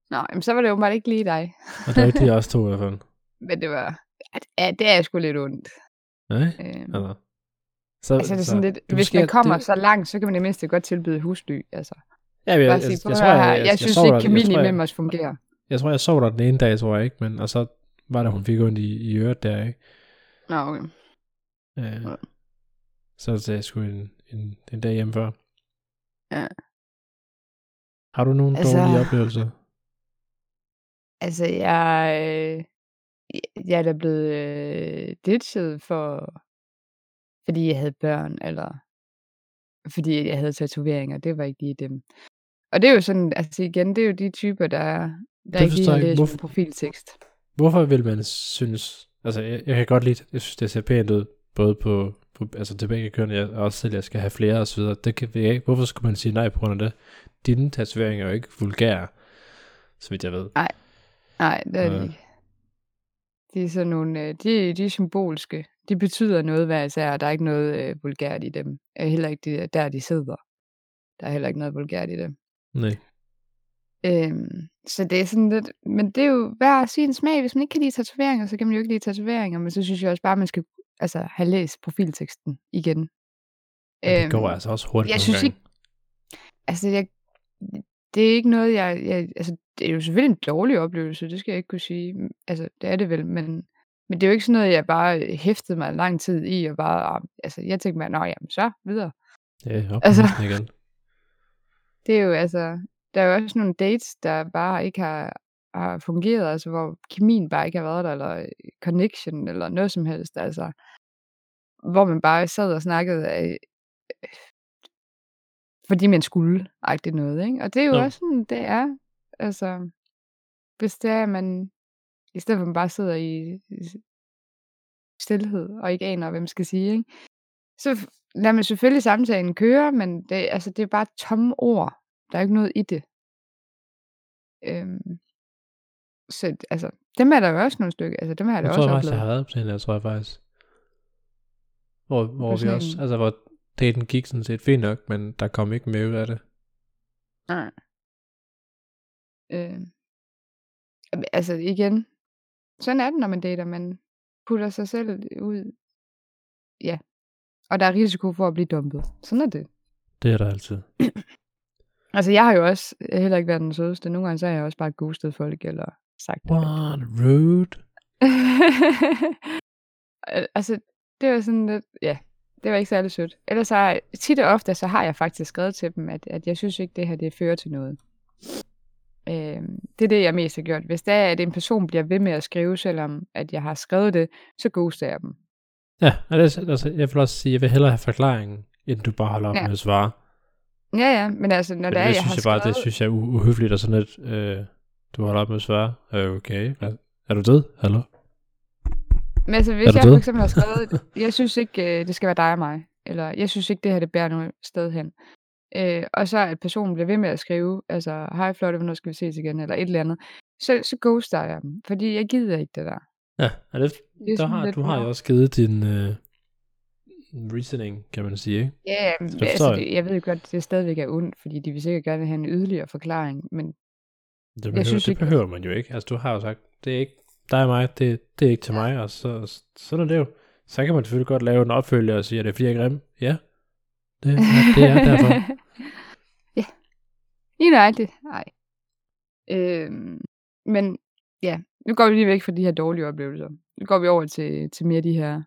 Nå, jamen, så var det jo bare ikke lige dig. og det var ikke lige os to i hvert fald. Men det var, ja, det er sgu lidt ondt. Nej, Øhm, altså. Så, altså, det er sådan lidt, det hvis man er kommer det, så langt, så kan man i det mindste godt tilbyde husly. Altså, Ja, jeg, jeg, jeg, sige, jeg, jeg, tror, jeg, jeg, jeg, synes sov ikke, der, jeg, kemien imellem jeg, os fungerer. jeg tror, jeg sov der den ene dag, tror jeg ikke, men og så var det, hun fik ondt i, i øret der, ikke? Nå, okay. Øh, så så jeg skulle en, en, en dag hjemme før. Ja. Har du nogle Altså- dårlige oplevelser? Altså, jeg, øh, jeg er da blevet øh, ditchet for, fordi jeg havde børn, eller fordi jeg havde tatoveringer. Det var ikke lige dem. Og det er jo sådan, altså igen, det er jo de typer, der, der ikke lige har læst Hvorfor- profiltekst. Hvorfor vil man synes... Altså, jeg, jeg kan godt lide, jeg synes, det ser pænt ud, både på, på altså til begge køn, jeg også selv, jeg skal have flere og så videre. Det kan jeg ikke. Hvorfor skulle man sige nej på grund af det? Dine tatoveringer er jo ikke vulgære, så vidt jeg ved. Nej, det er Ja. det ikke. De er sådan nogle, øh, de, de er symbolske. De betyder noget hver især, og der er ikke noget øh, vulgært i dem. Øh, Heller ikke de, der, de sidder. Der er heller ikke noget vulgært i dem. Nej. Øhm, så det er sådan lidt, men det er jo hver sin smag. Hvis man ikke kan lide tatoveringer, så kan man jo ikke lide tatoveringer, men så synes jeg også bare, at man skal altså, have læst profilteksten igen. Men det Øhm, går altså også hurtigt jeg synes gange. ikke, altså jeg, det er ikke noget, jeg, jeg, altså det er jo selvfølgelig en dårlig oplevelse, det skal jeg ikke kunne sige, altså det er det vel, men, men det er jo ikke sådan noget, jeg bare hæftede mig lang tid i, og bare, ah, altså jeg tænkte mig, nå jamen så, videre. Ja, op altså... igen. Det er jo altså, der er jo også nogle dates, der bare ikke har, har fungeret, altså hvor kemien bare ikke har været der, eller øh, connection, eller noget som helst, altså. Hvor man bare sad og snakkede af, fordi man skulle, agtigt noget, ikke? Og det er jo Jo. også sådan, det er, altså, hvis det er, at man, i stedet for at man bare sidder i i stillhed, og ikke aner, man skal sige, ikke? Så lader man selvfølgelig samtalen køre, men det, altså, det er bare tomme ord. Der er ikke noget i det. Øhm, så altså, dem er der jo også nogle stykker. Altså, dem har jeg da Jeg også tror faktisk, jeg har været på sådan en, jeg tror jeg faktisk. Hvor, hvor vi også, altså hvor daten gik sådan set fint nok, men der kom ikke mere ud af det. Nej. Øh, altså igen, sådan er det, når man dater. Man putter sig selv ud. Ja. Og der er risiko for at blive dumpet. Sådan er det. Det er der altid. Altså, jeg har jo også heller ikke været den sødeste. Nogle gange så har jeg også bare ghostet folk, eller sagt det. What rude. Al- altså, det var sådan lidt, ja, det var ikke særlig sødt. Ellers så har tit og ofte, så har jeg faktisk skrevet til dem, at, at jeg synes ikke, det her det fører til noget. Øh, det er det, jeg mest har gjort. Hvis det er, at en person bliver ved med at skrive, selvom at jeg har skrevet det, så ghoster jeg dem. Ja, altså, jeg vil også sige, jeg vil hellere have forklaringen, end du bare holder op Ja. med at svare. Ja, ja, men altså, når Men det er, det jeg har synes jeg bare, skrevet... det synes jeg er uhøfligt og sådan lidt, øh, du holder op med at svare. Okay, er du død? Hallo? Men altså, hvis jeg død? for eksempel har skrevet, jeg synes ikke, øh, det skal være dig og mig, eller jeg synes ikke, det her det bærer noget sted hen. Øh, og så at personen bliver ved med at skrive, altså, hej Flotte, hvornår skal vi ses igen, eller et eller andet, så, så ghoster jeg dem, fordi jeg gider ikke det der. Ja, er det, Det er der har, du har jo også givet din øh, reasoning, kan man sige, ikke? Ja, men, altså, jeg. det, jeg ved jo godt, det stadigvæk er ondt, fordi de vil sikkert gerne have en yderligere forklaring, men Det behøver, synes det behøver man jo ikke. Altså, du har jo sagt, det er ikke dig og mig, det, det er ikke til mig, og så, sådan er det jo. Så kan man selvfølgelig godt lave en opfølger og sige, at det er fordi, jeg er grim. Ja, det, er- det er derfor. ja, lige nøjagtigt. Nej. Øhm, men ja, nu går vi lige væk fra de her dårlige oplevelser. Nu går vi over til, til mere de her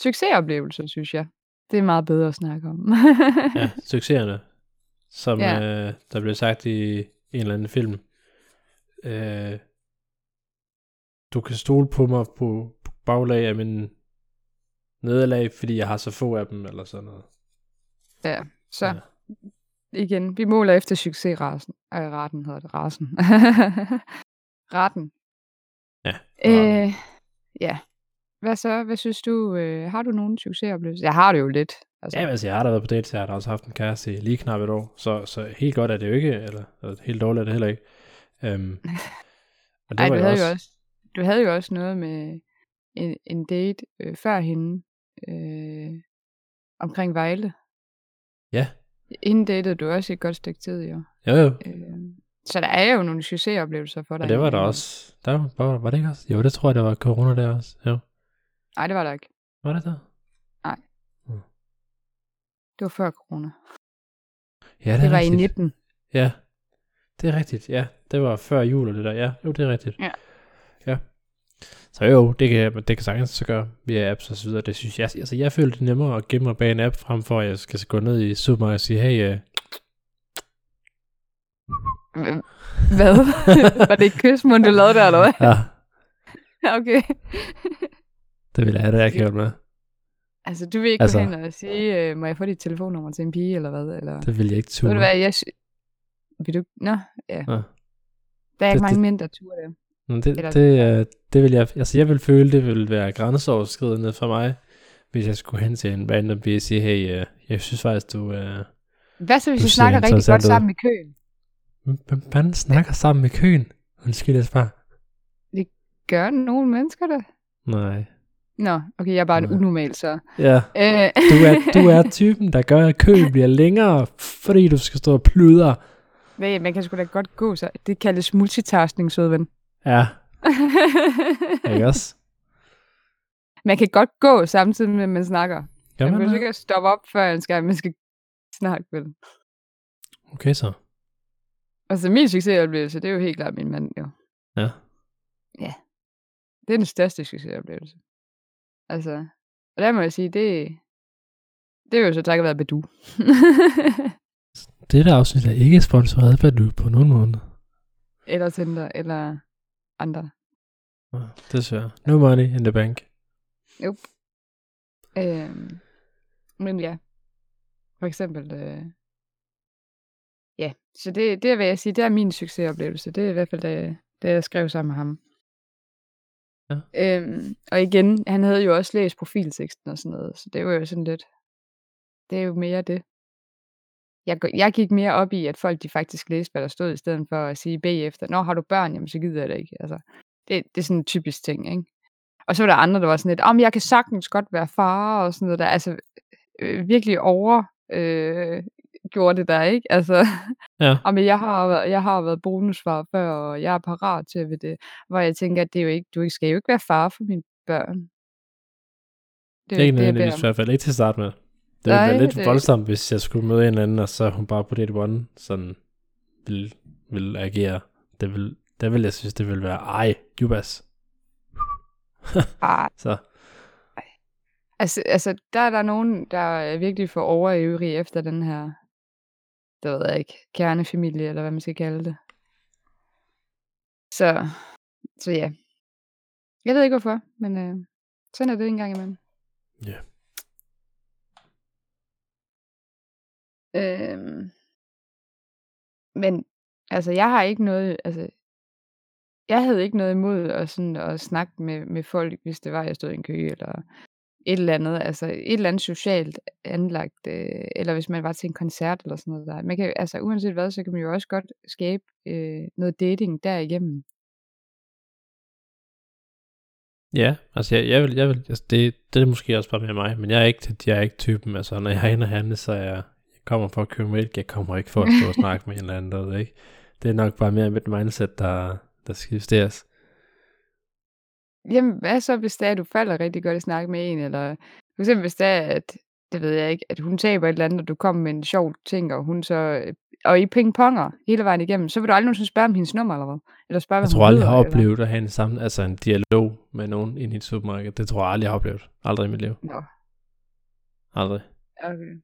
succesoplevelser, synes jeg. Det er meget bedre at snakke om. Ja, succeserne, som Ja. ja. øh, der blev sagt i en eller anden film. Øh, du kan stole på mig på på baglag af min nederlag, fordi jeg har så få af dem, eller sådan noget. ja, så Ja. igen, vi måler efter succesrasen. Ej, raten hedder det, rasen. Raten. Ja, Øh, ja. Hvad så? Hvad synes du? Øh, har du nogen succesoplevelser? Jeg har det jo lidt. Altså, Ja, altså jeg har da været på date, jeg har da også haft en kæreste i lige knap et år, så, så helt godt er det jo ikke, eller, eller helt dårligt er det heller ikke. Um, og Ej, var du havde jo også, du havde jo også noget med en, en date øh, før hende øh, omkring Vejle. Ja, Inden datede du også i et godt stykke tid, jo. jo jo, Øh, så der er jo nogle succesoplevelser for dig. og det var der også, der var, var, var det ikke også? Jo, det tror jeg, der var corona der også, jo. Nej, det var der ikke. Var det der? Det var før corona. Ja, det, Det var i rigtigt. 19. Ja, det er rigtigt, ja. Det var før jul og det der, ja, jo, det er rigtigt. Ja. Ja. Så jo, det kan, det kan sagtens så gøre via apps og så videre. Det synes jeg, altså jeg føler det er nemmere at gemme mig bag en app, frem for at jeg skal gå ned i supermarkedet og sige, hey, uh, Hvad? var det et kysmund, du lavede der, eller hvad? ja, okay. det vil jeg have det akavet med. Altså, du vil ikke Altså- gå hen og sige, øh, må jeg få dit telefonnummer til en pige, eller hvad? Eller... Det vil jeg ikke Ved turde. du hvad, jeg... Vil du... Nå, ja. Ja. Der er ikke Det- mange det- mænd, der det. Men det, Eller- det, øh, det vil jeg, altså jeg vil føle, det vil være grænseoverskridende for mig, hvis jeg skulle hen til en random pige og sige, hey, øh, jeg synes faktisk, du, øh, Hvad så, hvis Du vi snakker rigtig godt ud. sammen i køen? hvem fanden snakker sammen i køen? Undskyld, jeg spørger. Gør nogle mennesker det? Nej. Nå, okay, jeg er bare en Nej. unormal, så. Ja, Øh, du er, du er typen, der gør, at køen bliver længere, fordi du skal stå og pludre. Nej, man kan sgu da godt gå, så. Det kaldes multitasking, søde ven. Ja, ikke også? man kan godt gå samtidig med, at man snakker. Gør man man det? ikke stoppe op, før en skal, man skal snakke, vel? Okay så. Altså, min succesoplevelse, det er jo helt klart min mand, jo. Ja. Det er den største succesoplevelse. Altså, og der må jeg sige, det, det er jo så takket være Badu. Det der afsnit er ikke sponsoreret af Badu på nogen måde. eller Tinder, eller andre. Ja, Desværre. No money in the bank. Øhm, men ja, for eksempel, øh, ja, så det, det vil jeg sige, det er min succesoplevelse. Det er i hvert fald, da, da jeg skrev sammen med ham. Ja. Øhm, og igen, han havde jo også læst profilteksten og sådan noget, så det var jo sådan lidt, det er jo mere det. Jeg, jeg gik mere op i, at folk de faktisk læste, hvad der stod, i stedet for at sige bagefter, Nå, har du børn? Jamen, så gider jeg det ikke. Altså, det, det er sådan en typisk ting, ikke? Og så var der andre, der var sådan lidt, om jeg kan sagtens godt være far, og sådan noget der. Altså, øh, virkelig over øh, gjorde det der, ikke? Altså, Ja. om jeg har, været- jeg har været bonusfar før, og jeg er parat til ved det. Hvor jeg tænker, at det er jo ikke, du skal jo ikke være far for mine børn. Det er ikke jeg beder nødvendigvis i hvert fald ikke til at starte med. Det ville være lidt det- voldsomt, hvis jeg skulle møde en eller anden, og så hun bare på date one sådan vil, vil agere. Det vil, det vil jeg synes, det vil være, ej, Jubas. Ah, Så, Altså, altså, der er der nogen, der er virkelig for overøvrige efter den her, det ved jeg ikke, kernefamilie, eller hvad man skal kalde det. Så, så ja. Jeg ved ikke hvorfor, men øh, sådan er det en gang imellem. Ja. Øhm, men altså, jeg har ikke noget, altså, jeg havde ikke noget imod at, sådan, at snakke med, med folk, hvis det var, jeg stod i en kø, eller et eller andet, altså et eller andet socialt anlagt, øh, eller hvis man var til en koncert eller sådan noget der. Man kan, altså uanset hvad, så kan man jo også godt skabe øh, noget dating derigennem. Ja, altså jeg, jeg vil, jeg vil altså det, det er måske også bare med mig, men jeg er ikke, jeg er ikke typen, altså når jeg er inde og handle, så er jeg, jeg kommer for at købe mælk, jeg kommer ikke for at stå og snakke med en eller anden, der, ikke? Det er nok bare mere mit mindset, der, der skal justeres. Jamen, hvad så, hvis det er, at du falder rigtig godt i snak med en, eller for eksempel hvis det er, at, det ved jeg ikke, at hun taber et eller andet, og du kommer med en sjov ting, og hun så, og I pingponger hele vejen igennem, så vil du aldrig nogensinde spørge om hendes nummer, eller hvad? Eller spørge, Jeg tror aldrig, jeg har eller? oplevet at have en, sammen, altså en dialog med nogen ind i et supermarked. Det tror jeg aldrig, jeg har oplevet. Aldrig i mit liv. Nå, Aldrig. okay.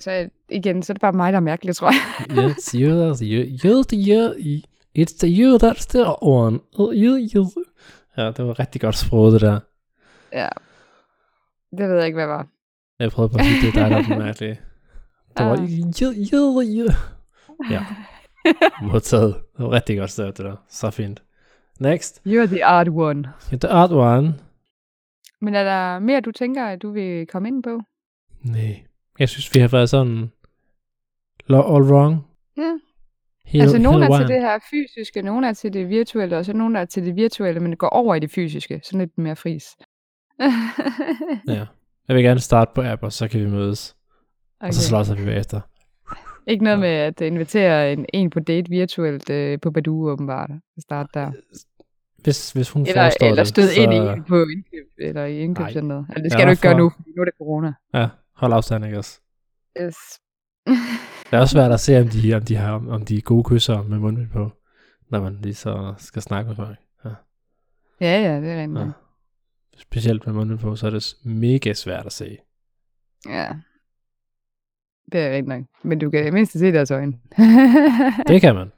Så igen, så er det bare mig, der er mærkelig, tror jeg. Yes, you're you, you're the, you, it's the you that's the one. You, you. Ja, det var rigtig godt sproget, det der. ja. Det ved jeg ikke, hvad var. Jeg prøvede på at sige, det er dig, der er den mærkelige. Det var, Ah. you, you, you. Ja. Modtaget. Det var rigtig godt stedet, det der. Så fint. Next. You're the odd one. The art one. Men er der mere, du tænker, at du vil komme ind på? Nej. Jeg synes, vi har været sådan all wrong. Ja. Hele, altså, nogen er til det her fysiske, nogen er til det virtuelle, og så nogen er til det virtuelle, men går over i det fysiske. Sådan lidt mere fris. Ja. Jeg vil gerne starte på app, og så kan vi mødes. Okay. Og så slås vi bagefter. Ikke noget Ja. med at invitere en, en på date virtuelt øh, på Badoo, åbenbart. At starte der. Hvis, hvis hun Eller, forestår eller det, stød så... ind i en på indkøb, eller i indkøbscenteret. Altså, det skal du er ikke gøre for- nu, fordi nu er det corona. Ja, hold afstand, ikke også? Yes. Det er også svært at se, om de, om de, har, om de er gode kysser med mundbind på, når man lige så skal snakke med folk. Ja. ja, ja, det er rent. Ja. Ja. Specielt med mundbind på, så er det mega svært at se. ja. Det er rent nok. Men du kan mindste se deres øjne. Det kan man.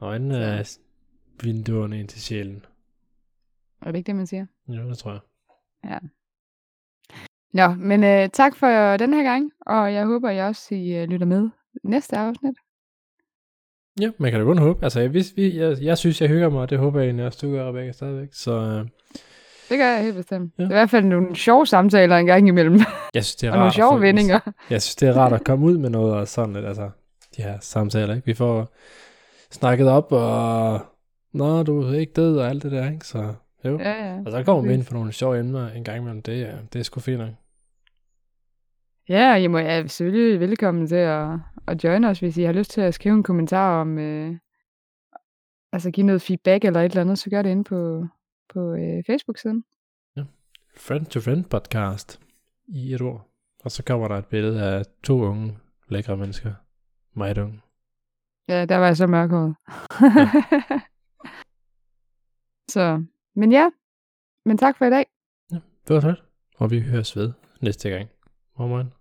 Øjnene er vinduerne ind til sjælen. er det ikke det, man siger? Jo, det tror jeg. Nå, men øh, tak for den her gang, og jeg håber, I også I, øh, lytter med næste afsnit. Ja, man kan da kun håbe. Altså, jeg, hvis vi, jeg, jeg synes, jeg hygger mig, og det håber jeg egentlig også, du gør, Rebecca, stadigvæk. Så øh, Det gør jeg helt bestemt. Ja. Det er i hvert fald nogle sjove samtaler en gang imellem, jeg synes, det er og nogle rart. at sjove vendinger. Jeg synes, det er rart at komme ud med noget og sådan lidt, altså, de her samtaler, ikke? Vi får snakket op, og nå, du er ikke død, og alt det der, ikke? Så jo. Ja. Ja. Og så kommer vi ind på nogle sjove emner en gang imellem, det, er- det er sgu fint nok. Ja, og I må er selvfølgelig velkommen til at, at join os, hvis I har lyst til at skrive en kommentar om, øh, altså give noget feedback eller et eller andet, så gør det inde på, på øh, Facebook-siden. Friend to Friend podcast i et ord. Og så kommer der et billede af to unge, lækre mennesker. Meget unge. Ja, der var jeg så mørkhåret. så, men ja, men tak for i dag. Det var fedt. Og vi høres ved næste gang. Morgen.